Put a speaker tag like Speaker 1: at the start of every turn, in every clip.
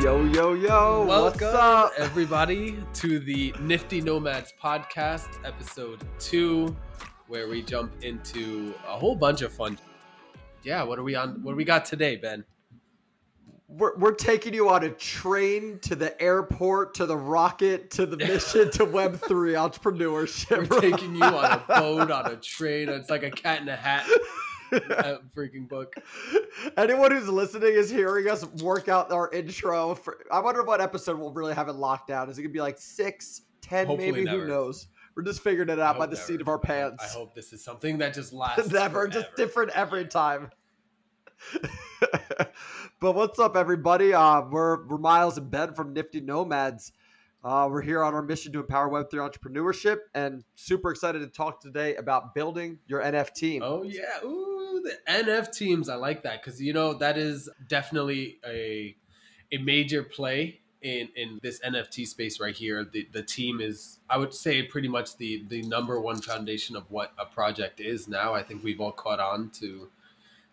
Speaker 1: Yo, yo, yo.
Speaker 2: Welcome,
Speaker 1: What's up?
Speaker 2: everybody, to the Nifty Nomads podcast, episode two, where we jump into a whole bunch of fun. Yeah, what are we on? What do we got today, Ben?
Speaker 1: We're, we're taking you on a train to the airport, to the rocket, to the mission, to Web3 entrepreneurship.
Speaker 2: We're
Speaker 1: bro.
Speaker 2: taking you on a boat, on a train. It's like a cat in a hat uh, freaking book.
Speaker 1: Anyone who's listening is hearing us work out our intro. For, I wonder what episode we'll really have it locked down. Is it gonna be like six, ten,
Speaker 2: Hopefully
Speaker 1: maybe?
Speaker 2: never.
Speaker 1: Who knows? We're just figuring it out by the
Speaker 2: never.
Speaker 1: seat of our pants.
Speaker 2: I hope this is something that just lasts.
Speaker 1: Never, just different every time. but what's up, everybody? Uh, we're we're Miles and Ben from Nifty Nomads. Uh, we're here on our mission to empower Web three entrepreneurship, and super excited to talk today about building your NF team.
Speaker 2: Oh yeah, ooh, the NF teams. I like that because you know that is definitely a a major play in in this NFT space right here. The the team is, I would say, pretty much the the number one foundation of what a project is now. I think we've all caught on to.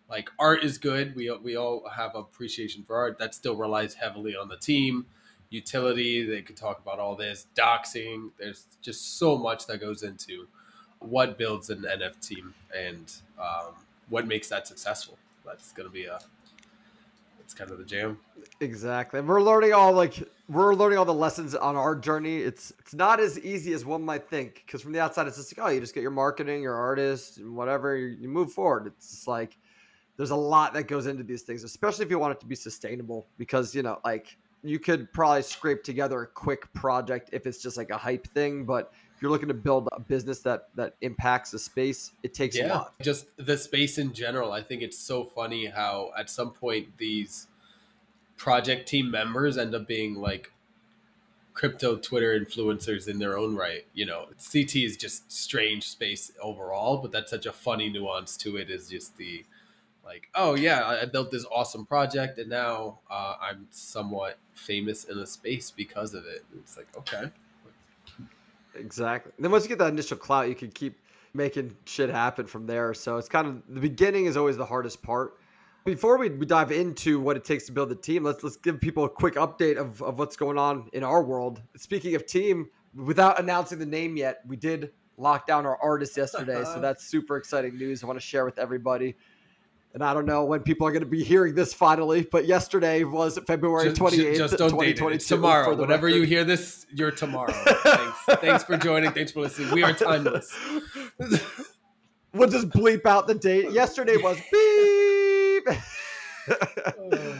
Speaker 2: Like art is good. We we all have appreciation for art. That still relies heavily on the team. Utility. They could talk about all this doxing. There's just so much that goes into what builds an NF team and um, what makes that successful. That's going to be a. It's kind of the jam.
Speaker 1: Exactly. We're learning all like we're learning all the lessons on our journey. It's it's not as easy as one might think because from the outside it's just like oh you just get your marketing, your artist, and whatever you, you move forward. It's like there's a lot that goes into these things, especially if you want it to be sustainable. Because you know like you could probably scrape together a quick project if it's just like a hype thing, but if you're looking to build a business that that impacts the space, it takes a lot.
Speaker 2: just the space in general. I think it's so funny how at some point these project team members end up being like crypto Twitter influencers in their own right. You know, CT is just strange space overall, but that's such a funny nuance to it. Is just the like, oh yeah, I built this awesome project, and now uh, I'm somewhat famous in a space because of it. It's like okay,
Speaker 1: Exactly. Then once you get that initial clout, you can keep making shit happen from there. So it's kind of the beginning is always the hardest part. Before we, we dive into what it takes to build a team, let's let's give people a quick update of, of what's going on in our world. Speaking of team, without announcing the name yet, we did lock down our artist yesterday. so that's super exciting news. I want to share with everybody. And I don't know when people are going to be hearing this finally, but yesterday was February twenty eighth,
Speaker 2: Just don't date it.
Speaker 1: 2022.
Speaker 2: Tomorrow. Whenever you hear this, you're tomorrow. Thanks. Thanks for joining. Thanks for listening. We are timeless.
Speaker 1: We'll just bleep out the date. Yesterday was beep.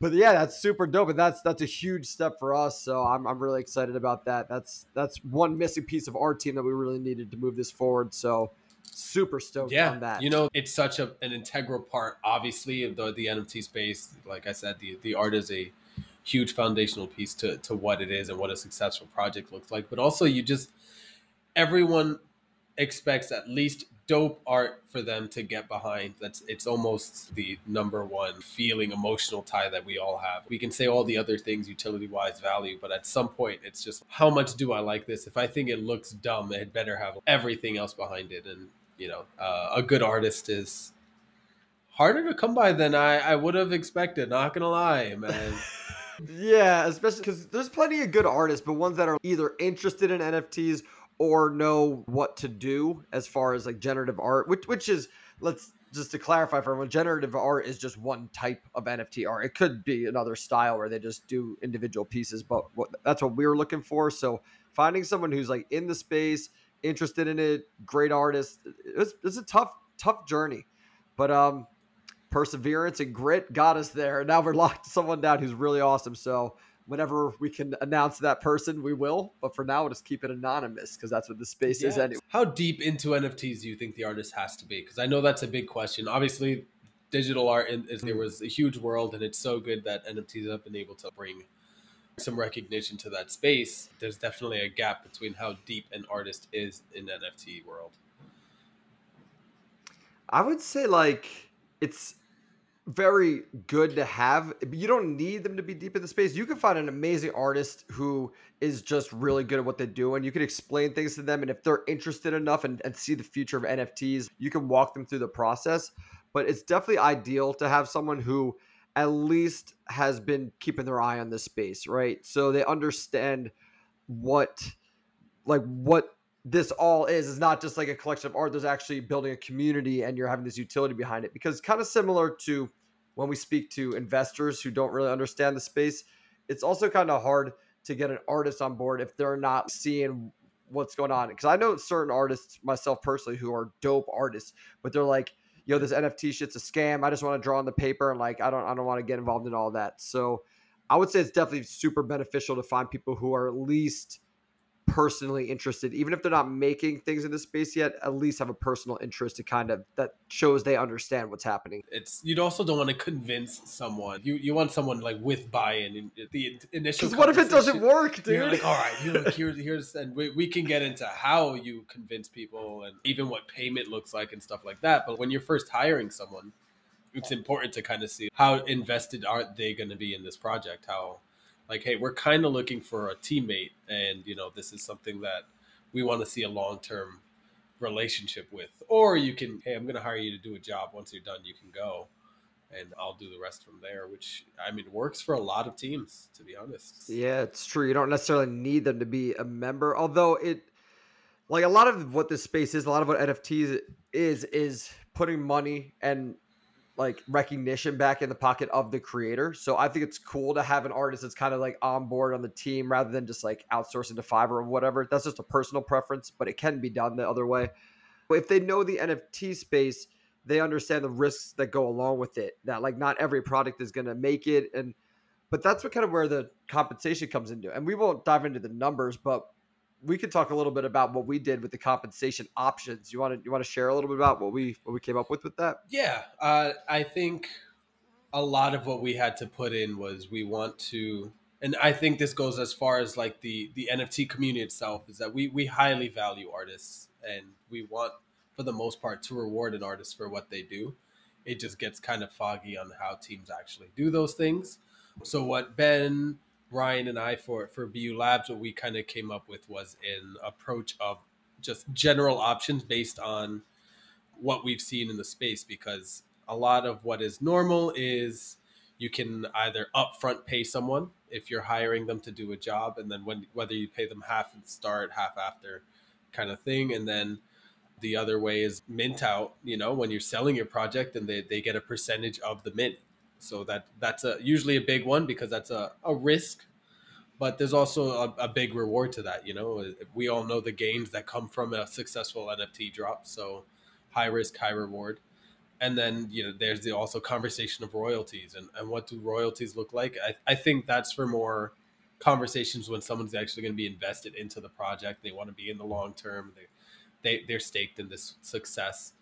Speaker 1: but yeah, that's super dope, and that's that's a huge step for us. So I'm I'm really excited about that. That's that's one missing piece of our team that we really needed to move this forward. So super stoked
Speaker 2: yeah,
Speaker 1: on that.
Speaker 2: you know, it's such a, an integral part, obviously, of the, the NFT space. Like I said, the, the art is a huge foundational piece to, to what it is and what a successful project looks like. But also, you just, everyone expects at least dope art for them to get behind. That's it's almost the number one feeling, emotional tie that we all have. We can say all the other things utility wise value, but at some point it's just how much do I like this? If I think it looks dumb, it better have everything else behind it. And you know, uh, a good artist is harder to come by than I, I would have expected. Not gonna lie, man.
Speaker 1: Yeah, especially because there's plenty of good artists, but ones that are either interested in NFTs or know what to do as far as like generative art, which which is let's just to clarify for everyone, generative art is just one type of NFT art. It could be another style where they just do individual pieces, but what, that's what we were looking for. So finding someone who's like in the space, interested in it, great artist, it's, it's a tough tough journey, but um perseverance and grit got us there. Now we're locked someone down who's really awesome. So whenever we can announce that person, we will. But for now, we'll just keep it anonymous because that's what the space is
Speaker 2: Yeah.
Speaker 1: anyway.
Speaker 2: How deep into NFTs do you think the artist has to be? Because I know that's a big question. Obviously, digital art is there was a huge world, and it's so good that NFTs have been able to bring some recognition to that space. There's definitely a gap between how deep an artist is in NFT world.
Speaker 1: I would say like it's very good to have. You don't need them to be deep in the space. You can find an amazing artist who is just really good at what they do, and you can explain things to them. And if they're interested enough and, and see the future of NFTs, you can walk them through the process. But it's definitely ideal to have someone who at least has been keeping their eye on this space, right? So they understand what like what this all is. Is not just like a collection of art. There's actually building a community and you're having this utility behind it. Because kind of similar to when we speak to investors who don't really understand the space it's also kind of hard to get an artist on board if they're not seeing what's going on. Because i know certain artists myself personally who are dope artists but they're like yo this nft shit's a scam. I just want to draw on the paper and like i don't i don't want to get involved in all that. So i would say it's definitely super beneficial to find people who are at least personally interested, even if they're not making things in this space yet, at least have a personal interest to kind of that shows they understand what's happening.
Speaker 2: It's you also don't want to convince someone. You you want someone like with buy-in in the initial.
Speaker 1: What if it doesn't work, dude?
Speaker 2: You're like, all right, you know, here's here's and we, we can get into how you convince people and even what payment looks like and stuff like that. But when you're first hiring someone, it's important to kind of see how invested are they going to be in this project, how like hey we're kind of looking for a teammate and you know this is something that we want to see a long-term relationship with. Or you can hey i'm going to hire you to do a job. Once you're done you can go and i'll do the rest from there which i mean works for a lot of teams to be honest.
Speaker 1: Yeah it's true. You don't necessarily need them to be a member although it like a lot of what this space is a lot of what nfts is is putting money and like recognition back in the pocket of the creator. So I think it's cool to have an artist that's kind of like on board on the team rather than just like outsourcing to Fiverr or whatever. That's just a personal preference, but it can be done the other way. But if they know the NFT space, they understand the risks that go along with it. That like not every product is going to make it and but that's what kind of where the compensation comes into. And we won't dive into the numbers, but we could talk a little bit about what we did with the compensation options. You want to you want to share a little bit about what we what we came up with with that?
Speaker 2: Yeah, uh, I think a lot of what we had to put in was we want to, and I think this goes as far as like the the NFT community itself is that we we highly value artists and we want for the most part to reward an artist for what they do. It just gets kind of foggy on how teams actually do those things. So what Ben Ryan and I for for BeYu Labs, what we kind of came up with was an approach of just general options based on what we've seen in the space because a lot of what is normal is you can either upfront pay someone if you're hiring them to do a job and then when whether you pay them half at the start half after kind of thing and then the other way is mint out you know when you're selling your project and they, they get a percentage of the mint so that that's a usually a big one because that's a, a risk but there's also a, a, big reward to that you know? We all know the gains that come from a successful nft drop so high risk high reward. And then you know there's the also conversation of royalties and, and what do royalties look like? I, I think that's for more conversations when someone's actually going to be invested into the project. They want to be in the long term. They, they they're staked in this success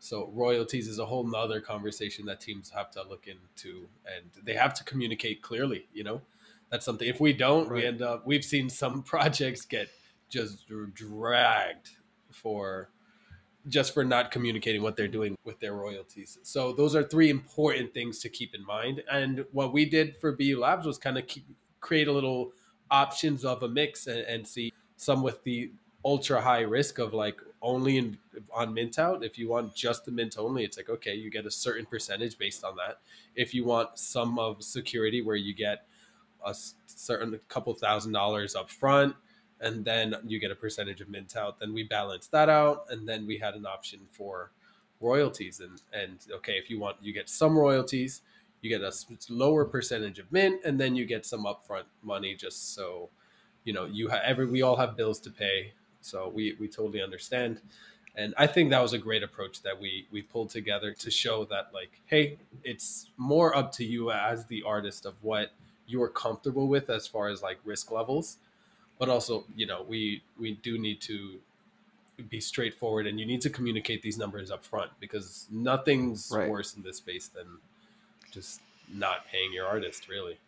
Speaker 2: so royalties is a whole nother conversation that teams have to look into and they have to communicate clearly, you know? That's something if we don't, right. we end up we've seen some projects get just dragged for just for not communicating what they're doing with their royalties. So those are three important things to keep in mind. And what we did for BeYu Labs was kind of keep, create a little options of a mix and, and see some with the ultra high risk of like only in on mint out if you want just the mint only it's like okay you get a certain percentage based on that. If you want some of security where you get a certain couple thousand dollars up front and then you get a percentage of mint out then we balance that out and then we had an option for royalties. And and okay if you want you get some royalties you get a lower percentage of mint and then you get some upfront money just so you know you have every we all have bills to pay so we we totally understand. And I think that was a great approach that we we pulled together to show that like, hey, it's more up to you as the artist of what you are comfortable with as far as like risk levels. But also, you know, we we do need to be straightforward and you need to communicate these numbers up front because nothing's right. worse in this space than just not paying your artist really.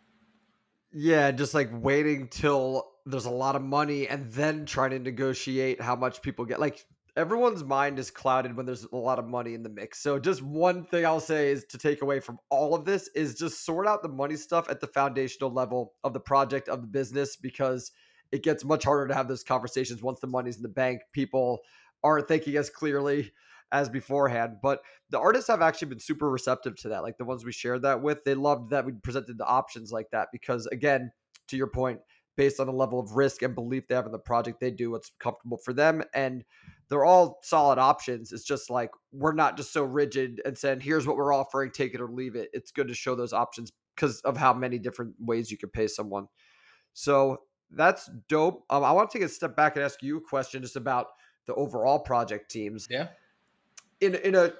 Speaker 1: Yeah, just like waiting till there's a lot of money and then trying to negotiate how much people get. Like everyone's mind is clouded when there's a lot of money in the mix. So just one thing I'll say is to take away from all of this is just sort out the money stuff at the foundational level of the project of the business because it gets much harder to have those conversations once the money's in the bank. People aren't thinking as clearly as beforehand. But the artists have actually been super receptive to that. Like the ones we shared that with, they loved that we presented the options like that because, again, to your point, based on the level of risk and belief they have in the project, they do what's comfortable for them. And they're all solid options. It's just like we're not just so rigid and saying, here's what we're offering, take it or leave it. It's good to show those options because of how many different ways you could pay someone. So that's dope. Um, I want to take a step back and ask you a question just about the overall project teams.
Speaker 2: Yeah.
Speaker 1: In in a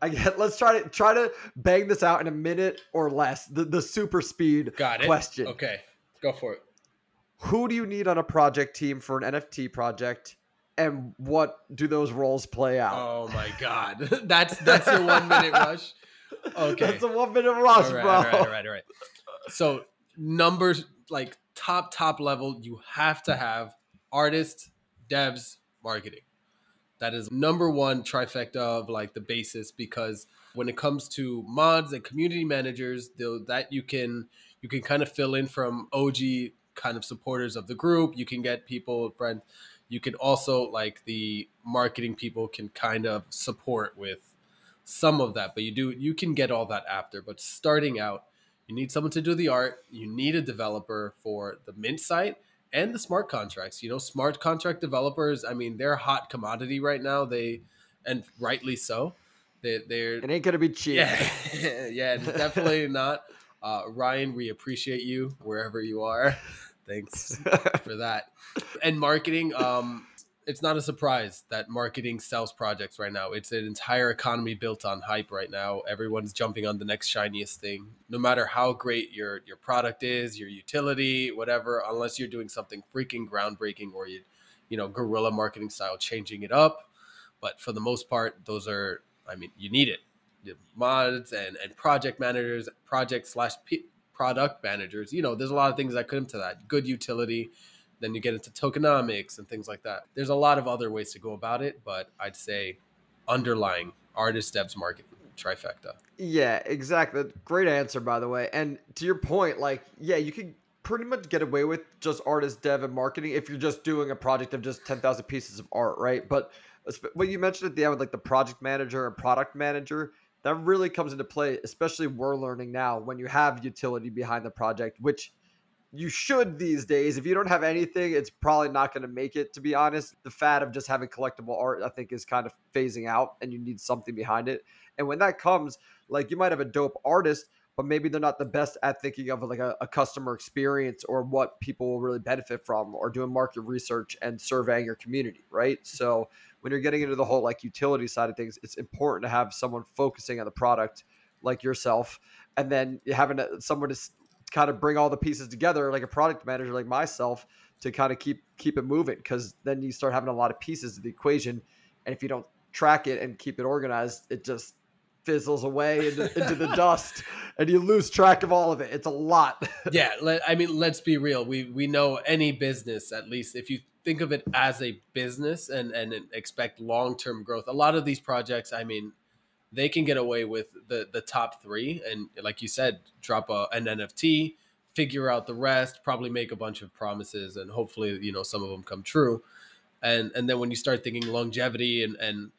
Speaker 1: I get let's try to try to bang this out in a minute or less. The the super speed
Speaker 2: Got it.
Speaker 1: question.
Speaker 2: Okay. Go for it.
Speaker 1: Who do you need on a project team for an NFT project? And what do those roles play out?
Speaker 2: Oh my god. that's that's your one minute rush. Okay.
Speaker 1: That's a one minute rush,
Speaker 2: all right,
Speaker 1: bro.
Speaker 2: All right, all right, all right. So numbers like top top level, you have to have artists, devs, marketing. That is number one trifecta of like the basis because when it comes to mods and community managers, though that you can you can kind of fill in from OG kind of supporters of the group. You can get people friends. You can also like the marketing people can kind of support with some of that, but you do you can get all that after. But starting out, you need someone to do the art. You need a developer for the mint site and the smart contracts. You know, smart contract developers. I mean, they're a hot commodity right now. They and rightly so. They they're
Speaker 1: It ain't gonna be cheap.
Speaker 2: yeah yeah definitely not. Uh, Ryan, we appreciate you wherever you are. Thanks for that. And marketing, um, it's not a surprise that marketing sells projects right now. It's an entire economy built on hype right now. Everyone's jumping on the next shiniest thing. No matter how great your your product is, your utility, whatever, unless you're doing something freaking groundbreaking or you you know, guerrilla marketing style changing it up. But for the most part, those are I mean, you need it. Mods and and project managers, project slash P- product managers. You know, there's a lot of things that come into that. Good utility, then you get into tokenomics and things like that. There's a lot of other ways to go about it, but I'd say underlying artist devs marketing trifecta.
Speaker 1: Yeah, exactly. Great answer, by the way. And to your point, like, yeah, you could pretty much get away with just artist, dev, and marketing if you're just doing a project of just 10,000 pieces of art, right? But what you mentioned at the end with like the project manager and product manager, that really comes into play, especially we're learning now when you have utility behind the project, which you should these days. If you don't have anything, it's probably not going to make it, to be honest. The fad of just having collectible art, I think, is kind of phasing out and you need something behind it. And when that comes, like you might have a dope artist, but maybe they're not the best at thinking of like a, a customer experience or what people will really benefit from or doing market research and surveying your community, right? So when you're getting into the whole like utility side of things, it's important to have someone focusing on the product like yourself and then having someone to kind of bring all the pieces together like a product manager like myself to kind of keep keep it moving because then you start having a lot of pieces of the equation and if you don't track it and keep it organized it just fizzles away into, into the dust and you lose track of all of it. It's a lot.
Speaker 2: Yeah let, i mean let's be real. We we know any business at least if you think of it as a business and and expect long-term growth a lot of these projects i mean they can get away with the the top three and like you said drop a, an nft figure out the rest probably make a bunch of promises and hopefully you know some of them come true. And and then when you start thinking longevity and and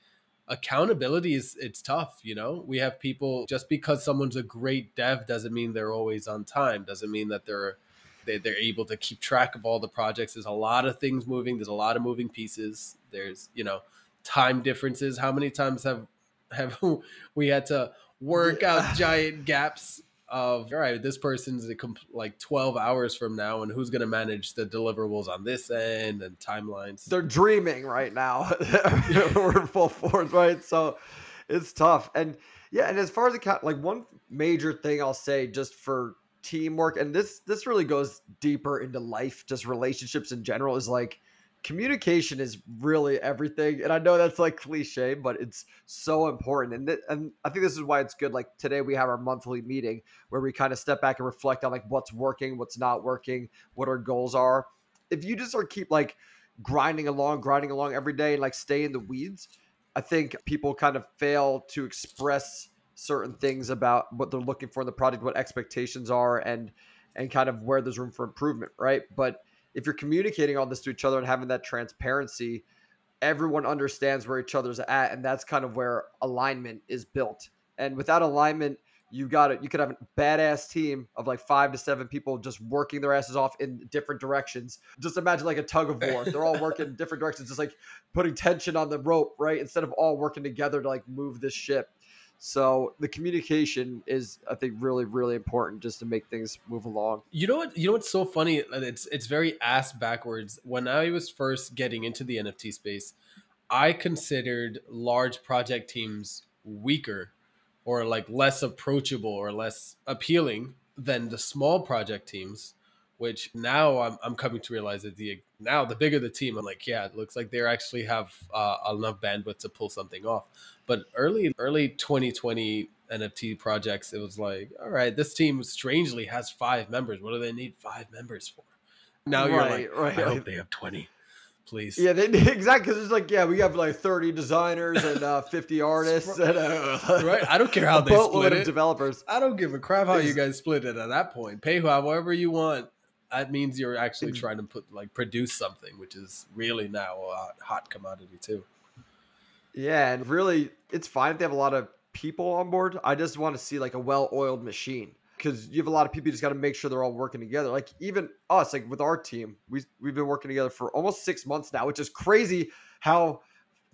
Speaker 2: accountability is it's tough you know? We have people just because someone's a great dev doesn't mean they're always on time doesn't mean that they're they, they're able to keep track of all the projects. There's a lot of things moving there's a lot of moving pieces. There's you know time differences. How many times have have we had to work out giant gaps of all right this person's like 12 hours from now and who's going to manage the deliverables on this end and timelines?
Speaker 1: They're dreaming right now. We're full force right? So it's tough. And yeah and as far as account like one major thing i'll say just for teamwork and this this really goes deeper into life just relationships in general is like communication is really everything and i know that's like cliche but it's so important and th- and i think this is why it's good like today we have our monthly meeting where we kind of step back and reflect on like what's working what's not working what our goals are. If you just are keep like grinding along grinding along every day and like stay in the weeds i think people kind of fail to express certain things about what they're looking for in the project what expectations are and and kind of where there's room for improvement right? But if you're communicating all this to each other and having that transparency everyone understands where each other's at, and that's kind of where alignment is built. And without alignment, you got it. You could have a badass team of like five to seven people just working their asses off in different directions. Just imagine like a tug of war. They're all working in different directions, just like putting tension on the rope, right? Instead of all working together to like move this ship. So the communication is, I think, really, really important just to make things move along.
Speaker 2: You know what? You know what's so funny? It's it's very ass backwards. When I was first getting into the NFT space, I considered large project teams weaker or like less approachable or less appealing than the small project teams which now I'm, I'm coming to realize that the now the bigger the team i'm like yeah it looks like they actually have uh, enough bandwidth to pull something off but early early 2020 nft projects it was like all right this team strangely has five members what do they need five members for now you're like right. i hope they have 20 please.
Speaker 1: Yeah, they, exactly. Because it's like, yeah, we have like 30 designers and uh, 50 artists. And, uh,
Speaker 2: right. I don't care how they split it.
Speaker 1: Developers.
Speaker 2: I don't give a crap how you guys split it at that point. Pay however you want. That means you're actually mm-hmm. trying to put like produce something, which is really now a hot commodity too.
Speaker 1: Yeah, and really, it's fine if they have a lot of people on board. I just want to see like a well-oiled machine because you have a lot of people. You just got to make sure they're all working together. Like even us, like with our team, we we've been working together for almost six months now, which is crazy how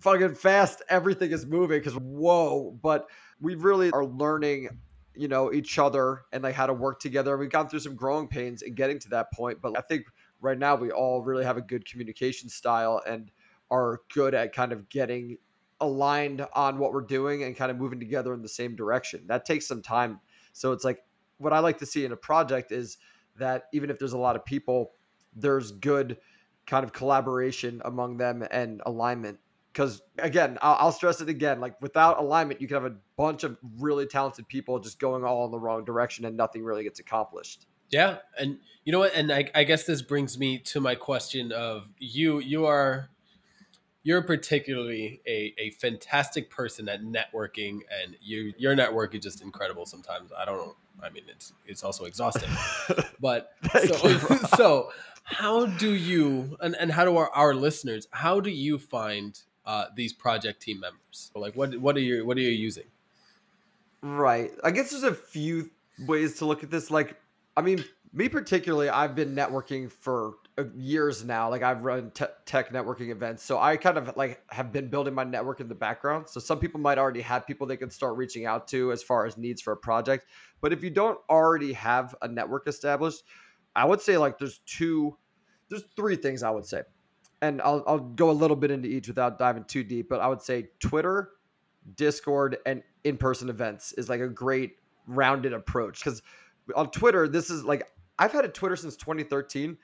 Speaker 1: fucking fast everything is moving. Because whoa, but we really are learning, you know, each other and like how to work together. We've gone through some growing pains in getting to that point, but I think right now we all really have a good communication style and are good at kind of getting aligned on what we're doing and kind of moving together in the same direction. That takes some time. So it's like what I like to see in a project is that even if there's a lot of people, there's good kind of collaboration among them and alignment. Because again, I'll, I'll, stress it again: like without alignment, you can have a bunch of really talented people just going all in the wrong direction, and nothing really gets accomplished.
Speaker 2: Yeah, and you know what? And I, I guess this brings me to my question of you. You are you're particularly a, a fantastic person at networking and you your network is just incredible sometimes i don't know i mean it's it's also exhausting but so, so how do you and, and how do our, our listeners how do you find uh, these project team members like what what are you what are you using
Speaker 1: right i guess there's a few ways to look at this like i mean me particularly i've been networking for years now. Like I've run te- tech networking events, so I kind of like have been building my network in the background. So some people might already have people they can start reaching out to as far as needs for a project. But if you don't already have a network established, I would say like there's two, there's three things I would say, and I'll I'll go a little bit into each without diving too deep. But I would say Twitter, Discord, and in-person events is like a great rounded approach because on Twitter, this is like I've had a Twitter since 2013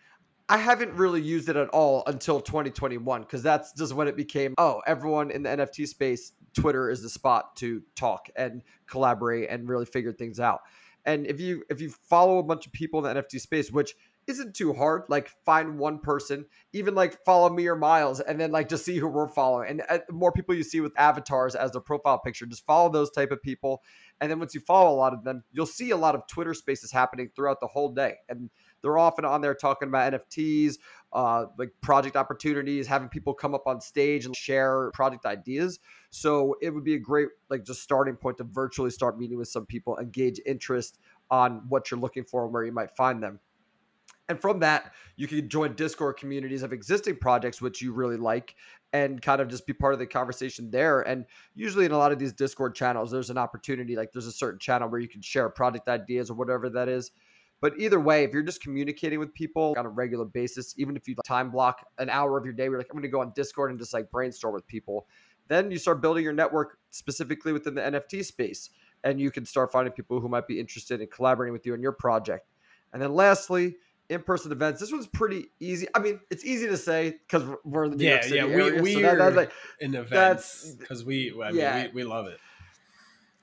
Speaker 1: I haven't really used it at all until 2021 because that's just when it became oh everyone in the NFT space Twitter is the spot to talk and collaborate and really figure things out. And if you if you follow a bunch of people in the NFT space, which isn't too hard, like find one person, even like follow me or Miles, and then like just see who we're following. And uh, more people you see with avatars as their profile picture, just follow those type of people. And then once you follow a lot of them, you'll see a lot of Twitter spaces happening throughout the whole day. And they're often on there talking about NFTs, uh, like project opportunities, having people come up on stage and share project ideas. So it would be a great like just starting point to virtually start meeting with some people, engage interest on what you're looking for and where you might find them. And from that, you can join Discord communities of existing projects which you really like and kind of just be part of the conversation there. And usually in a lot of these Discord channels, there's an opportunity, like there's a certain channel where you can share project ideas or whatever that is. But either way, if you're just communicating with people on a regular basis, even if you time block an hour of your day, you're like, I'm going to go on Discord and just like brainstorm with people, then you start building your network specifically within the NFT space. And you can start finding people who might be interested in collaborating with you on your project. And then lastly, in-person events. This one's pretty easy. I mean, it's easy to say because we're in the New yeah, York City yeah.
Speaker 2: We, we so that, like, in events because we, I mean, yeah. we, we love it.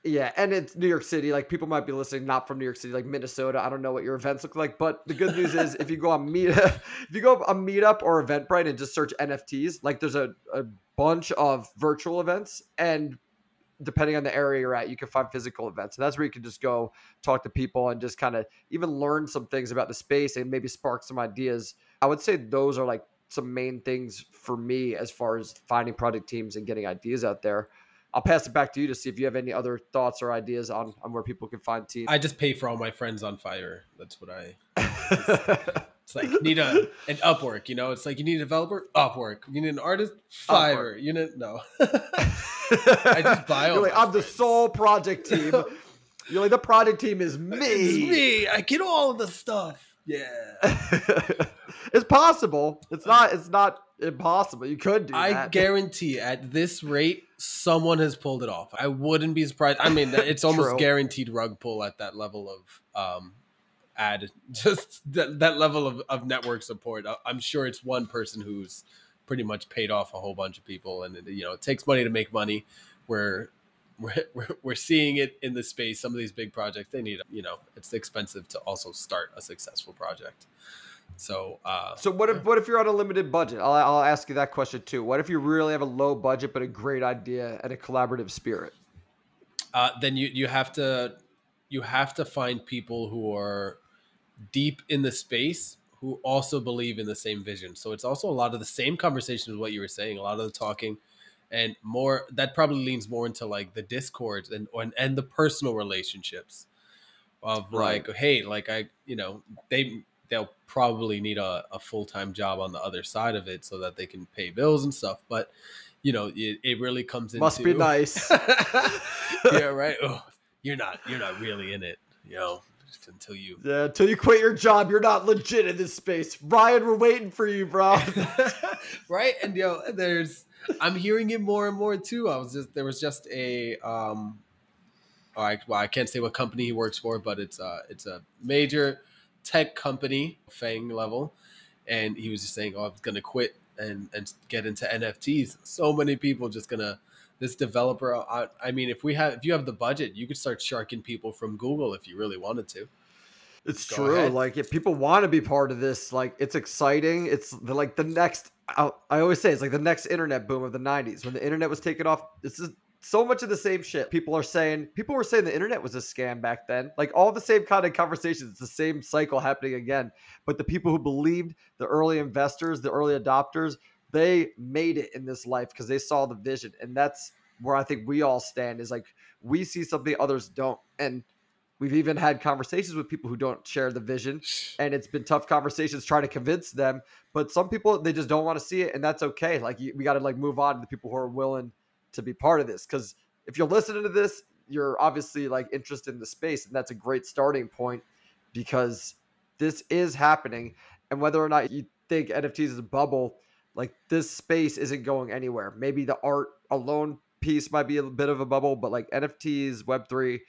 Speaker 1: Yeah, and it's New York City. Like people might be listening not from New York City, like Minnesota. I don't know what your events look like, but the good news is if you go on Meet, if you go on Meetup or Eventbrite and just search NFTs, like there's a, a bunch of virtual events, and depending on the area you're at, you can find physical events. And that's where you can just go talk to people and just kind of even learn some things about the space and maybe spark some ideas. I would say those are like some main things for me as far as finding project teams and getting ideas out there. I'll pass it back to you to see if you have any other thoughts or ideas on, on where people can find teams.
Speaker 2: I just pay for all my friends on Fiverr. That's what I. It's, it's like need a an Upwork. You know, it's like you need a developer. Upwork. You need an artist. Fiverr. You need no. I just buy all.
Speaker 1: You're like, I'm the sole project team. You're like the project team is
Speaker 2: It's
Speaker 1: me.
Speaker 2: me. I get all of the stuff. Yeah.
Speaker 1: it's possible. It's not. It's not impossible. You could do that.
Speaker 2: I
Speaker 1: that.
Speaker 2: guarantee at this rate, someone has pulled it off. I wouldn't be surprised. I mean, it's almost guaranteed rug pull at that level of um, ad, just that, that level of, of network support. I'm sure it's one person who's pretty much paid off a whole bunch of people, and you know, it takes money to make money. We're we're, we're, we're seeing it in the space. Some of these big projects, they need, you know, it's expensive to also start a successful project. So, uh,
Speaker 1: So what if what if you're on a limited budget? I'll, I'll ask you that question too. What if you really have a low budget but a great idea and a collaborative spirit?
Speaker 2: uh, then you you have to you have to find people who are deep in the space who also believe in the same vision. So it's also a lot of the same conversation as what you were saying, a lot of the talking, and more that probably leans more into like the discords and and, and the personal relationships of
Speaker 1: Right.
Speaker 2: like, hey, like I, you know, they they'll probably need a, a full time job on the other side of it so that they can pay bills and stuff. But you know, it, it really comes into
Speaker 1: Must be nice.
Speaker 2: yeah, right. Oh, you're not you're not really in it, you know, until you
Speaker 1: Yeah, until you quit your job, you're not legit in this space. Ryan, we're waiting for you, bro.
Speaker 2: right? And yo, there's I'm hearing it more and more too. I was just there was just a um all right, well, I can't say what company he works for, but it's a it's a major tech company, FAANG level, and he was just saying, "Oh, I'm gonna quit and and get into NFTs." So many people just gonna this developer. I, I mean, if we have if you have the budget, you could start sharking people from Google if you really wanted to.
Speaker 1: It's
Speaker 2: Go
Speaker 1: true.
Speaker 2: ahead.
Speaker 1: Like if people want to be part of this, like it's exciting. It's the, like the next. I, I always say it's like the next internet boom of the '90s when the internet was taken off. This is so much of the same shit. People are saying. People were saying the internet was a scam back then. Like all the same kind of conversations. It's the same cycle happening again. But the people who believed, the early investors, the early adopters, they made it in this life because they saw the vision, and that's where I think we all stand. Is like we see something others don't, and we've even had conversations with people who don't share the vision and it's been tough conversations trying to convince them but some people they just don't want to see it and that's okay like we got to like move on to the people who are willing to be part of this because if you're listening to this you're obviously like interested in the space and that's a great starting point because this is happening and whether or not you think nfts is a bubble like this space isn't going anywhere maybe the art alone piece might be a bit of a bubble but like nfts web3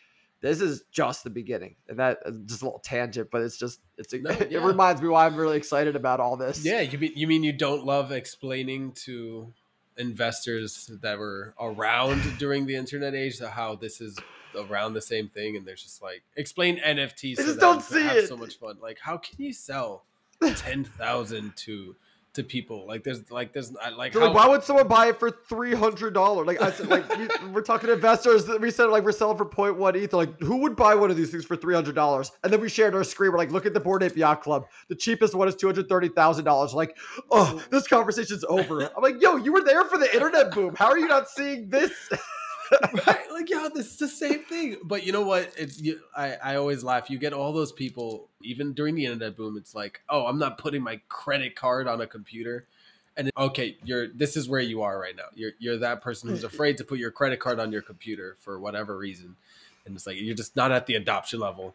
Speaker 1: this is just the beginning and that uh, just a little tangent but it's just it's
Speaker 2: No,
Speaker 1: it
Speaker 2: yeah.
Speaker 1: reminds me why i'm really excited about all this
Speaker 2: Yeah, you mean you mean you don't love explaining to investors that were around during the internet age how this is around the same thing, and there's just like explain NFTs.
Speaker 1: They
Speaker 2: so
Speaker 1: just don't see
Speaker 2: have
Speaker 1: it.
Speaker 2: So much fun. Like, how can you sell ten thousand to to people? Like, there's like there's like how,
Speaker 1: like, why would someone buy it for three hundred dollars? Like I said, like we, we're talking to investors. We said like we're selling for 0.1 ETH. Like, who would buy one of these things for three hundred dollars? And then we shared our screen. We're like, look at the Bored Ape Yacht Club. The cheapest one is two hundred thirty thousand dollars. Like, oh, this conversation's over. I'm like, yo, you were there for the internet boom. How are you not seeing this?
Speaker 2: right? Like, yeah, this is the same thing. But you know what? It's you, I, I always laugh. You get all those people, even during the internet boom. It's like, oh, I'm not putting my credit card on a computer. And okay, you're this is where you are right now. You're you're that person who's afraid to put your credit card on your computer for whatever reason, and it's like you're just not at the adoption level.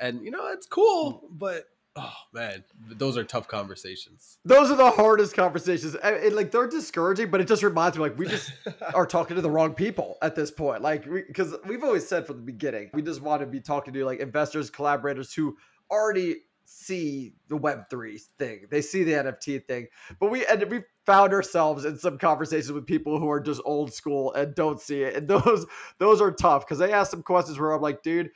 Speaker 2: And you know it's cool, mm. but oh man, those are tough conversations.
Speaker 1: Those are the hardest conversations. And, and, like they're discouraging, but it just reminds me like we just are talking to the wrong people at this point. Like because we, have always said from the beginning, we just want to be talking to like investors, collaborators who already see the Web three thing. They see the NFT thing, but we and we found ourselves in some conversations with people who are just old school and don't see it, and those those are tough because they ask some questions where I'm like, dude.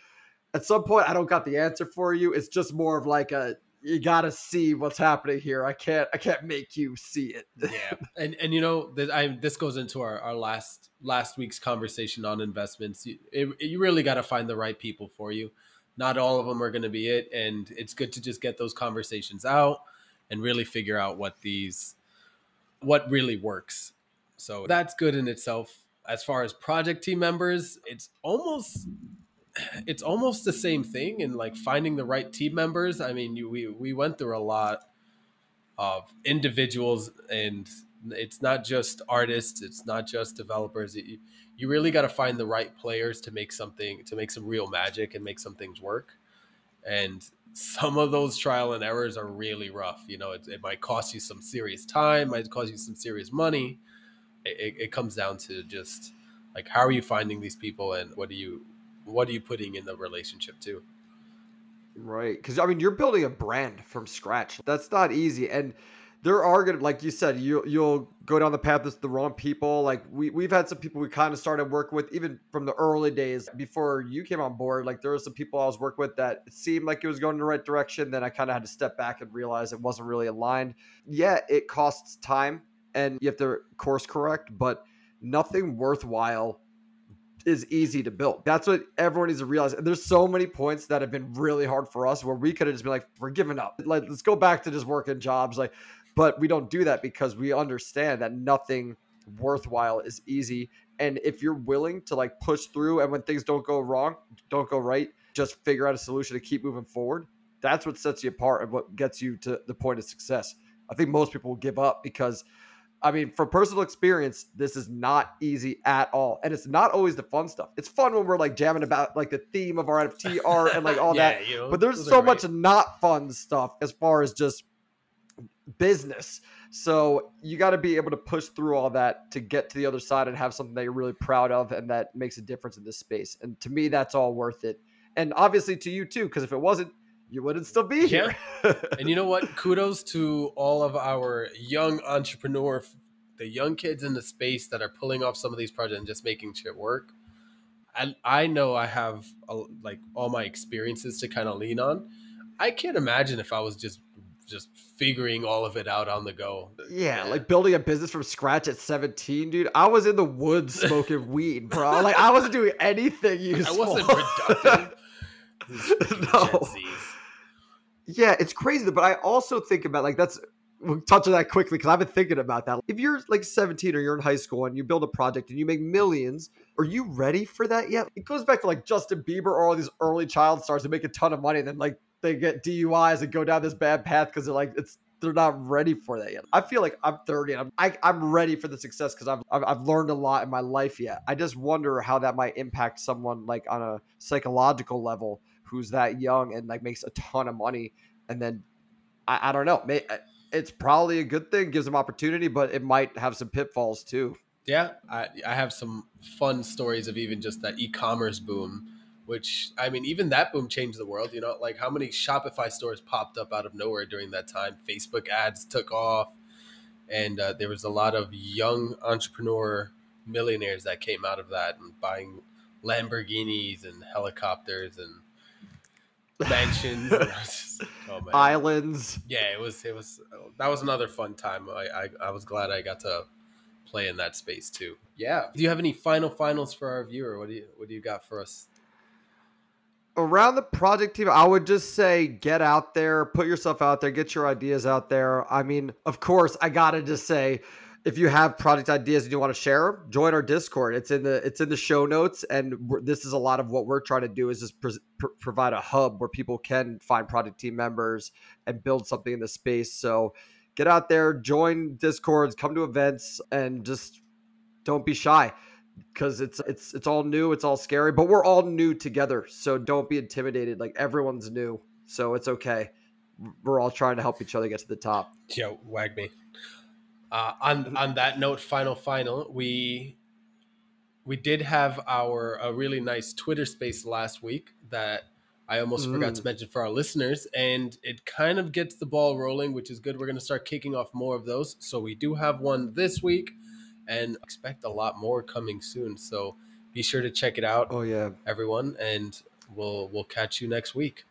Speaker 1: At some point, I don't got the answer for you. It's just more of like a you gotta see what's happening here. I can't I can't make you see it.
Speaker 2: yeah and and you know this, i this goes into our, our last last week's conversation on investments you, it, you really got to find the right people for you not all of them are going to be it and it's good to just get those conversations out and really figure out what these what really works. So that's good in itself. As far as project team members, it's almost it's almost the same thing in like finding the right team members. I mean, you, we we went through a lot of individuals and it's not just artists, it's not just developers. You, you really got to find the right players to make something to make some real magic and make some things work. And some of those trial and errors are really rough. You know, it, it might cost you some serious time, might cost you some serious money. It, it, comes down to just like how are you finding these people and what do you what are you putting in the relationship too?
Speaker 1: Right, because I mean you're building a brand from scratch. That's not easy, and there are gonna, like you said, you you'll go down the path with the wrong people. Like we we've had some people we kind of started working with even from the early days before you came on board. Like there were some people I was working with that seemed like it was going in the right direction. Then I kind of had to step back and realize it wasn't really aligned. Yeah, it costs time and you have to course correct, but nothing worthwhile is easy to build. That's what everyone needs to realize. And there's so many points that have been really hard for us where we could have just been like, we're giving up. Like, let's go back to just working jobs. Like, but we don't do that because we understand that nothing worthwhile is easy. And if you're willing to like push through and when things don't go wrong, don't go right, just figure out a solution to keep moving forward. That's what sets you apart and what gets you to the point of success. I think most people give up because I mean, from personal experience, this is not easy at all. And it's not always the fun stuff. It's fun when we're like jamming about like the theme of our NFT art and like all yeah, that. You know, but there's so much not fun stuff as far as just business. So you got to be able to push through all that to get to the other side and have something that you're really proud of and that makes a difference in this space. And to me, that's all worth it. And obviously to you too, because if it wasn't, you wouldn't still be here.
Speaker 2: Yeah. and you know what? Kudos to all of our young entrepreneur, the young kids in the space that are pulling off some of these projects and just making shit work. I I know I have a, like all my experiences to kind of lean on. I can't imagine if I was just just figuring all of it out on the go.
Speaker 1: Yeah, like building a business from scratch at 17, dude. I was in the woods smoking weed, bro. Like I wasn't doing anything useful. I wasn't productive. no. Yeah, it's crazy, but I also think about like that's we'll touch on that quickly because I've been thinking about that. If you're like 17 or you're in high school and you build a project and you make millions, are you ready for that yet? It goes back to like Justin Bieber or all these early child stars that make a ton of money and then like they get DUIs and go down this bad path because they're like it's they're not ready for that yet. I feel like I'm 30 and I'm I, am i am ready for the success because I've, I've I've learned a lot in my life yet. I just wonder how that might impact someone like on a psychological level who's that young and like makes a ton of money and then I, I don't know. It's probably a good thing, gives them opportunity, but it might have some pitfalls too.
Speaker 2: Yeah, I, I have some fun stories of even just that e-commerce boom which I mean, even that boom changed the world. You know, like how many Shopify stores popped up out of nowhere during that time? Facebook ads took off, and uh, there was a lot of young entrepreneur millionaires that came out of that and buying Lamborghinis and helicopters and mansions,
Speaker 1: just, oh islands.
Speaker 2: Yeah, it was. It was. That was another fun time. I, I I was glad I got to play in that space too. Yeah. Do you have any final finals for our viewer? What do you What do you got for us
Speaker 1: around the project team, I would just say get out there, put yourself out there, get your ideas out there. I mean, of course, I gotta just say, if you have project ideas and you want to share them, join our Discord. It's in the it's in the show notes, and this is a lot of what we're trying to do is just pr- provide a hub where people can find project team members and build something in the space. So get out there, join Discords, come to events, and just don't be shy because it's it's it's all new, it's all scary, but we're all new together. So don't be intimidated. Like everyone's new, so it's okay. We're all trying to help each other get to the top.
Speaker 2: Yeah, WAGMI. Uh, on on that note, final final, we we did have our a really nice Twitter space last week that I almost mm. forgot to mention for our listeners, and it kind of gets the ball rolling, which is good. We're going to start kicking off more of those. So we do have one this week and expect a lot more coming soon. So be sure to check it out.
Speaker 1: Oh yeah,
Speaker 2: everyone, and we'll we'll catch you next week.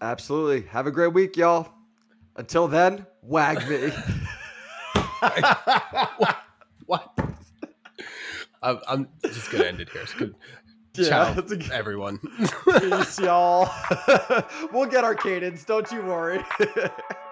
Speaker 1: Absolutely. Have a great week, y'all. Until then, WAGMI.
Speaker 2: what? what? I'm, I'm, just gonna end it here. So good. Yeah, Ciao, a, everyone.
Speaker 1: Peace, y'all. we'll get our cadence. Don't you worry.